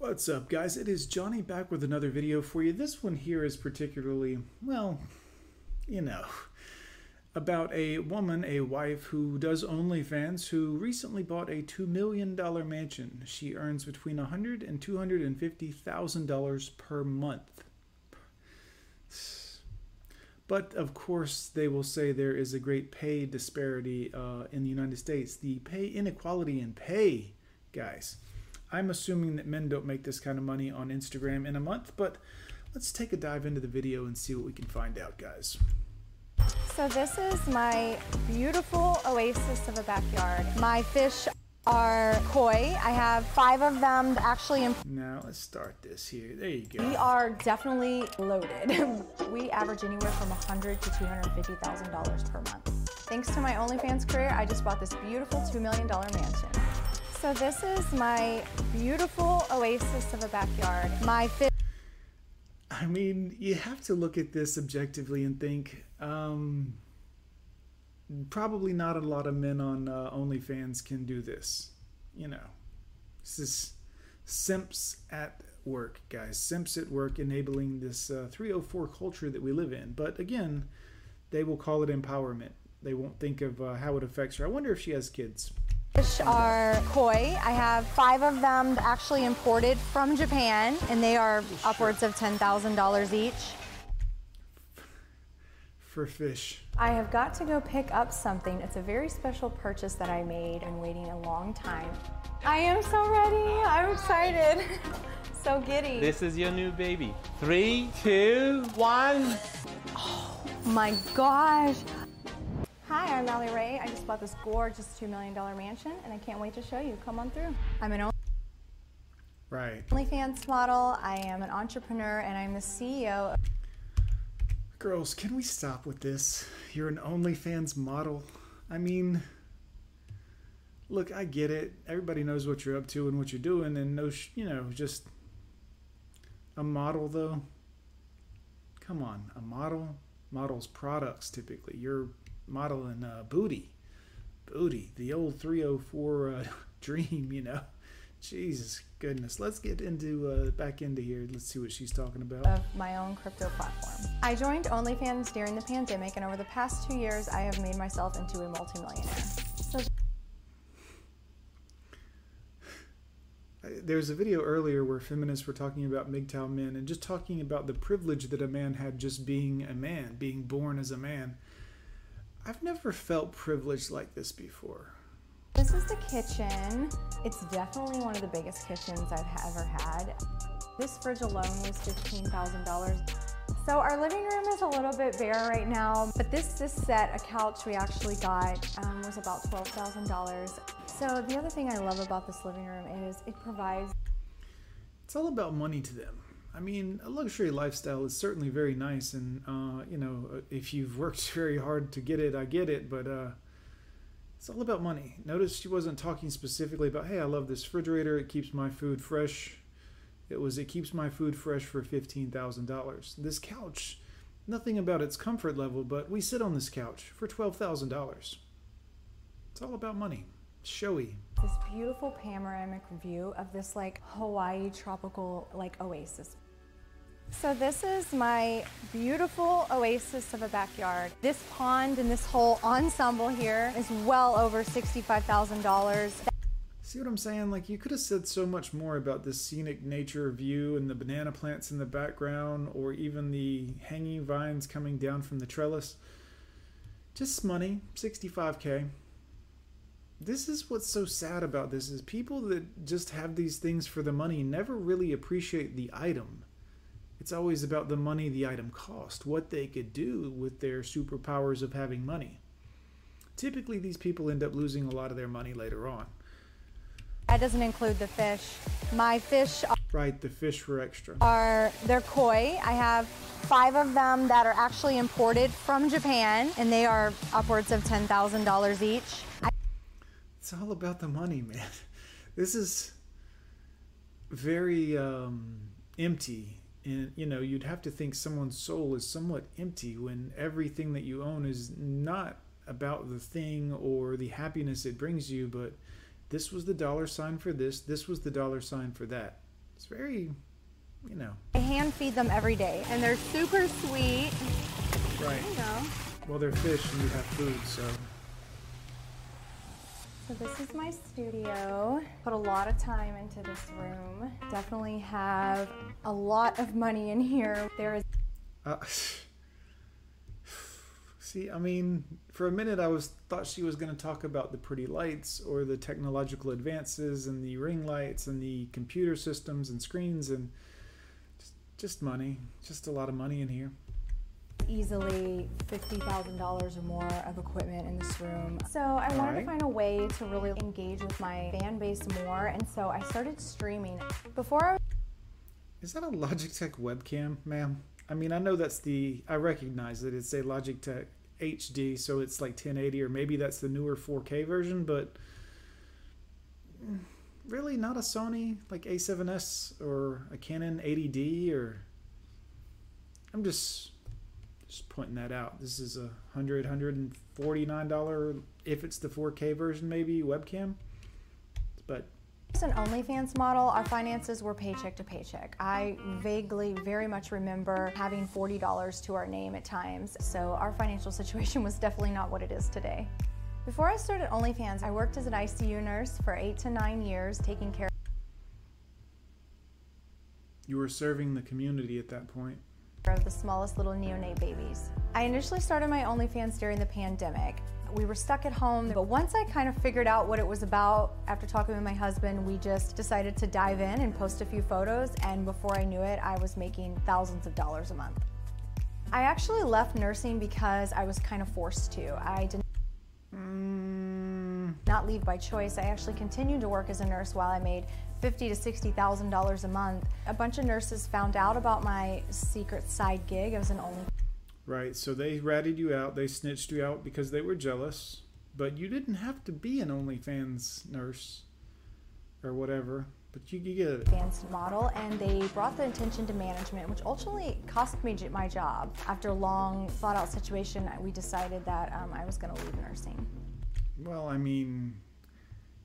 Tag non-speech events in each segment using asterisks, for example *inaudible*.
What's up guys? It is Johnny back with another video for you. This one here is particularly, well, you know, *laughs* about a woman, a wife who does OnlyFans who recently bought a $2 million mansion. She earns between $100 and $250,000 per month. But of course, they will say there is a great pay disparity uh, in the United States. The pay inequality in pay, guys. I'm assuming that men don't make this kind of money on Instagram in a month, but let's take a dive into the video and see what we can find out, guys. So this is my beautiful oasis of a backyard. My fish are koi. I have five of them actually. In Now let's start this here. There you go. We are definitely loaded. *laughs* we average anywhere from 100 to $250,000 per month. Thanks to my OnlyFans career, I just bought this beautiful $2 million mansion. So this is my beautiful oasis of a backyard. My. I mean, you have to look at this objectively and think, um, probably not a lot of men on uh, OnlyFans can do this. You know, this is simps at work, guys. Simps at work enabling this uh, 304 culture that we live in. But again, they will call it empowerment. They won't think of uh, how it affects her. I wonder if she has kids. Fish are koi. I have five of them actually imported from Japan, and they are upwards of $10,000 each. For fish. I have got to go pick up something. It's a very special purchase that I made and waiting a long time. I am so ready. I'm excited. *laughs* so giddy. This is your new baby. Three, two, one. Oh my gosh. Hi, I'm Allie Rae. I just bought this gorgeous $2 million mansion and I can't wait to show you. Come on through. I'm an right. OnlyFans model, I am an entrepreneur, and I'm the CEO. Of Girls, can we stop with this? You're an OnlyFans model. I mean, look, I get it. Everybody knows what you're up to and what you're doing, and no, you know, just a model though. Come on, a model models products typically. You're modeling uh, booty, booty, the old 304 uh, *laughs* dream, you know. Jesus goodness. Let's get into uh, back into here. Let's see what she's talking about. Of my own crypto platform. I joined OnlyFans during the pandemic, and over the past two years, I have made myself into a multimillionaire. So there's a video earlier where feminists were talking about MGTOW men and just talking about the privilege that a man had just being a man, being born as a man. I've never felt privileged like this before. This is the kitchen. It's definitely one of the biggest kitchens I've ever had. This fridge alone was $15,000. So our living room is a little bit bare right now, but this, this set, a couch we actually got, um, was about $12,000. So the other thing I love about this living room is it provides... It's all about money to them. I mean, a luxury lifestyle is certainly very nice, and uh, you know, if you've worked *laughs* very hard to get it, I get it. But uh, it's all about money. Notice she wasn't talking specifically about, hey, I love this refrigerator; it keeps my food fresh. It was, it keeps my food fresh for fifteen thousand dollars. This couch, nothing about its comfort level, but we sit on this couch for twelve thousand dollars. It's all about money showy. This beautiful panoramic view of this like Hawaii tropical like oasis. So this is my beautiful oasis of a backyard. This pond and this whole ensemble here is well over $65,000. See what I'm saying? Like you could have said so much more about this scenic nature view and the banana plants in the background or even the hanging vines coming down from the trellis. Just money, 65k this is what's so sad about this is people that just have these things for the money never really appreciate the item. It's always about the money the item cost what they could do with their superpowers of having money. Typically these people end up losing a lot of their money later on. That doesn't include the fish. My fish are, right the fish were extra. are they're koi. I have five of them that are actually imported from japan and they are upwards of $10000 each it's all about the money, *laughs* man. This is very um, empty. And, you know, you'd have to think someone's soul is somewhat empty when everything that you own is not about the thing or the happiness it brings you, but this was the dollar sign for this, this was the dollar sign for that. it's very, you know, I hand feed them every day, and they're super sweet. right. You know. Well, they're fish and you have food, so So this is my studio. Put a lot of time into this room. Definitely have a lot of money in here. There is Uh, see, I mean, for a minute I was thought she was going to talk about the pretty lights or the technological advances and the ring lights and the computer systems and screens and just, just money, just a lot of money in here. Easily $50,000 or more of equipment in this room. So I wanted Alright. to find a way to really engage with my fan base more, and so I started streaming. Before I Is that a Logitech webcam, ma'am? I mean, I know that's the I recognize that it's a Logitech HD, so it's like 1080 or maybe that's the newer 4K version, but really not a Sony like A7S or a Canon 80D or I'm just just pointing that out. This is a hundred, hundred and forty-nine dollar if it's the 4K version maybe webcam. But was an OnlyFans model, our finances were paycheck to paycheck. I vaguely very much remember having $40 to our name at times, so our financial *laughs* situation was definitely not what it is today. Before I started OnlyFans, I worked as an ICU nurse for eight to nine years, taking care you were serving the community at that point. Of the smallest little neonate babies. I initially started my OnlyFans during the pandemic. We were stuck at home, but once I kind of figured out what it was about, after talking with my husband, we just decided to dive in and post a few photos, and before I knew it, I was making thousands of dollars a month. I actually left nursing because I was kind of forced to. I did not leave by choice. I actually continued to work as a nurse while I made fifty to sixty thousand dollars a month. A bunch of nurses found out about my secret side gig. I was an only Right, so they ratted you out, they snitched you out because they were jealous, but you didn't have to be an OnlyFans nurse or whatever. But you, you get it. advanced model and they brought the attention to management which ultimately cost me my job after a long thought out situation we decided that um, i was going to leave nursing Well, I mean,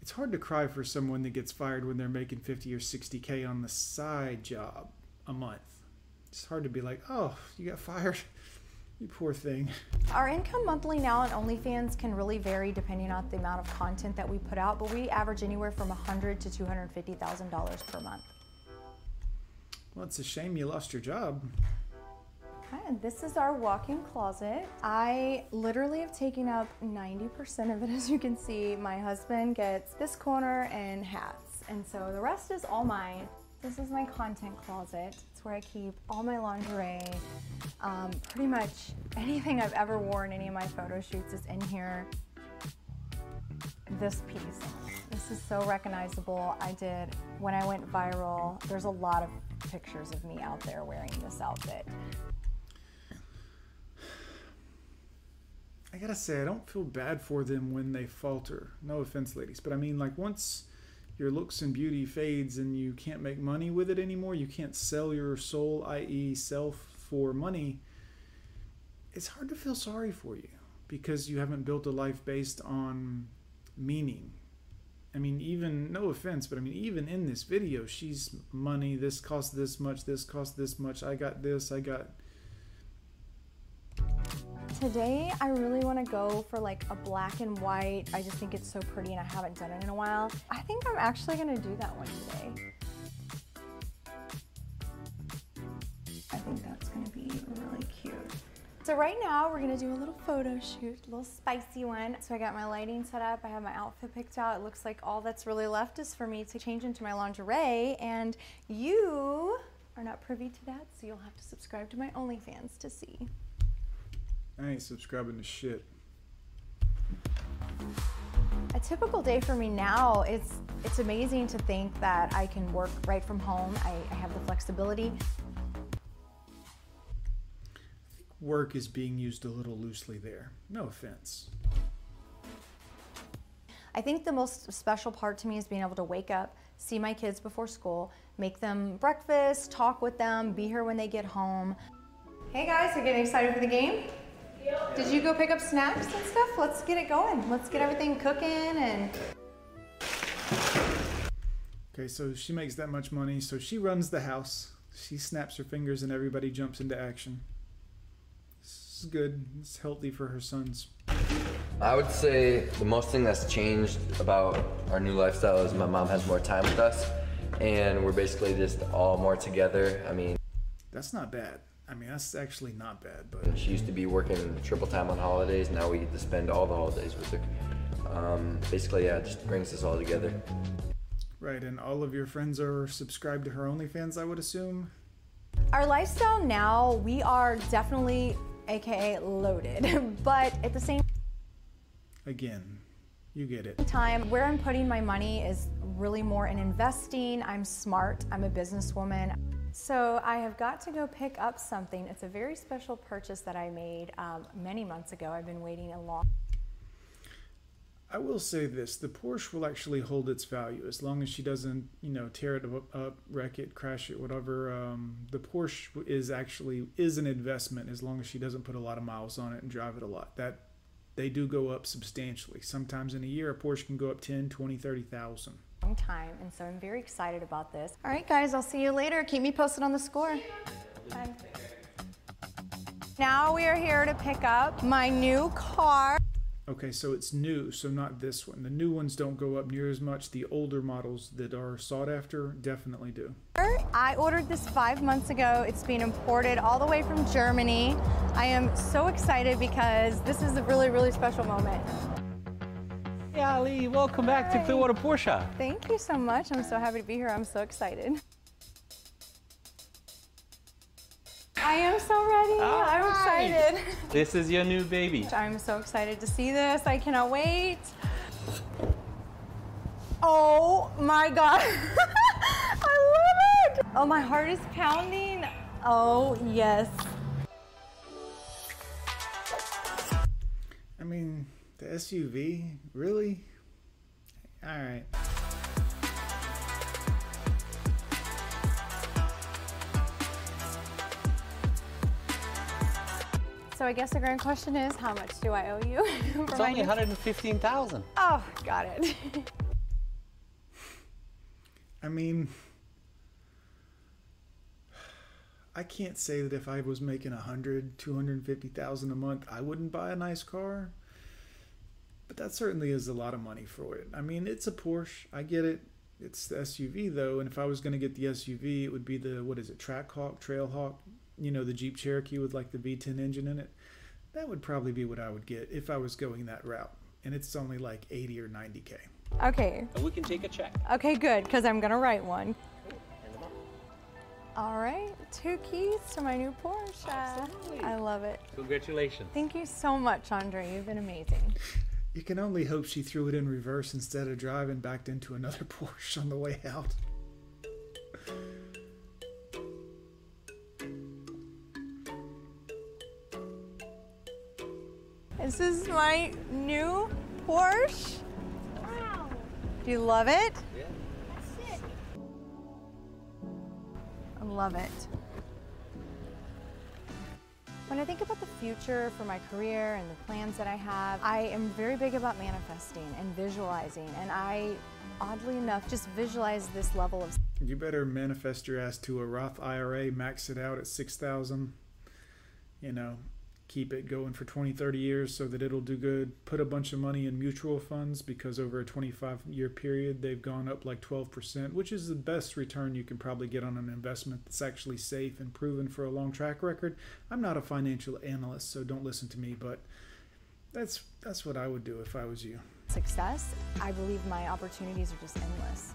it's hard to cry for someone that gets fired when they're making 50 or 60K on the side job a month. It's hard to be like, oh, you got fired? *laughs* You poor thing. our income monthly now on onlyfans can really vary depending on the amount of content that we put out but we average anywhere from 100 to $250000 per month Well, it's a shame you lost your job. And this is our walk-in closet. I literally have taken up 90% of it *laughs* as you can see. My husband gets this corner and hats, and so the rest is all mine. This is my content closet. It's where I keep all my lingerie. Um, pretty much anything I've ever worn, any of my photo shoots is in here. This piece. This is so recognizable. I did when I went viral. There's a lot of pictures of me out there wearing this outfit. I gotta say, I don't feel bad for them when they falter. No offense, ladies, but I mean, like, once your looks and beauty fades and you can't make money with it anymore, you can't sell your soul, i.e., self, for money, it's hard to feel sorry for you because you haven't built a life based on meaning. I mean, even, no offense, but I mean, even in this video, she's money, this cost this much, this cost this much, I got this, I got. Today, I really want to go for like a black and white. I just think it's so pretty and I haven't done it in a while. I think I'm actually to do that one today. I think that's to be really cute. So right now, we're to do a little photo shoot, a little spicy one. So I got my lighting set up. I have my outfit picked out. It looks like all that's really left is for me to change into my lingerie. And you are not privy to that, so you'll have to subscribe to my OnlyFans to see. I ain't subscribing to shit. A typical day for me now is it's amazing to think that I can work right from home. I, I have the flexibility. work is being used a little loosely there. No offense. I think the most special part to me is being able to wake up, see my kids before school, make them breakfast, talk with them, be here when they get home. Hey guys, are you getting excited for the game? Did you go pick up snacks and stuff? Let's get it going. Let's get everything cooking and Okay, so she makes that much money, so she runs the house. She snaps her fingers and everybody jumps into action. This is good. It's healthy for her sons. I would say the most thing that's changed about our new lifestyle is my mom has more time with us, and we're basically just all more together. I mean, That's not bad. I mean, that's actually not bad, but she used to be working triple time on holidays. Now we get to spend all the holidays with her. Um, basically, yeah, it just brings us all together. right. And all of your friends are subscribed to her OnlyFans, I would assume. Our lifestyle now, we are definitely AKA loaded, *laughs* but at the same Again, you get it. time, where I'm putting my money is really more in investing. I'm smart, I'm a businesswoman. So I have got to go pick up something. It's a very special purchase that I made um, many months ago. I've been waiting a long I will say this: the Porsche will actually hold its value as long as she doesn't, you know, tear it up, wreck it, crash it, whatever. Um, the Porsche is actually is an investment as long as she doesn't put a lot of miles on it and drive it a lot. That they do go up substantially. Sometimes in a year, a Porsche can go up 10, 20, 30,000. Long time, and so I'm very excited about this. All right, guys, I'll see you later. Keep me posted on the score. Bye. Now we are here to pick up my new car. Okay, so it's new, so not this one. The new ones don't go up near as much. The older models that are sought after definitely do. I ordered this five months ago. It's being imported all the way from Germany. I am so excited because this is a really, really special moment. Hey Allie, welcome back to Clearwater Porsche. Thank you so much. I'm so happy to be here. I'm so excited. I am so ready. I'm All right. excited. This is your new baby. I'm so excited to see this. I cannot wait. Oh my god. *laughs* I love it. Oh, my heart is pounding. Oh, yes. I mean, the SUV, really? All right. So I guess the grand question is, how much do I owe you? *laughs* for It's my only 115,000. Oh, got it. *laughs* I mean, I can't say that if I was making a hundred, two hundred fifty thousand a month, I wouldn't buy a nice car. But that certainly is a lot of money for it. I mean, it's a Porsche. I get it. It's the SUV though, and if I was going to get the SUV, it would be the what is it, Trackhawk, Trailhawk? You know, the Jeep Cherokee with like the V10 engine in it. That would probably be what I would get if I was going that route. And it's only like 80 or 90k. okay. And we can take a check. Okay, good, because I'm gonna write one. All right, two keys to my new Porsche. Absolutely. I love it. Congratulations. Thank you so much, Andre. You've been amazing. You can only hope she threw it in reverse instead of driving backed into another *laughs* Porsche on the way out. This is my new Porsche. Wow, Do you love it? Yeah. That's sick. I love it. When I think about the future for my career and the plans that I have, I am very big about manifesting and visualizing. And I, oddly enough, just visualize this level of You better manifest your ass to a Roth IRA, max it out at 6000 You know, keep it going for 20, 30 years so that it'll do good. Put a bunch of money in mutual funds because over a 25 year period, they've gone up like 12%, which is the best return you can probably get on an investment that's actually safe and proven for a long track record. I'm not a financial analyst, so don't listen to me, but that's that's what I would do if I was you. success. I believe my opportunities are just endless.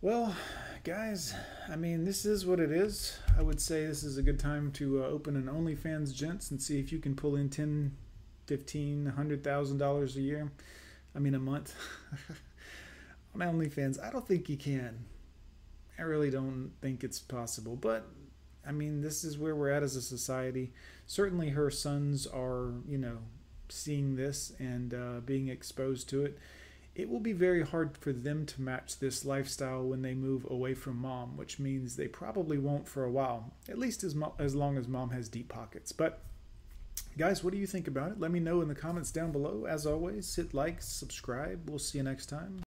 Well, guys, I mean, this is what it is. I would say this is a good time to uh, open an OnlyFans, gents, and see if you can pull in ten, fifteen, hundred thousand dollars a year. I mean, a month *laughs* on OnlyFans. I don't think you can. I really don't think it's possible. But I mean, this is where we're at as a society. Certainly, her sons are, you know, seeing this and uh, being exposed to it it will be very hard for them to match this lifestyle when they move away from mom, which means they probably won't for a while, at least as, mo- as long as mom has deep pockets. But Guys, what do you think about it? Let me know in the comments down below. As always, hit like, subscribe. We'll see you next time.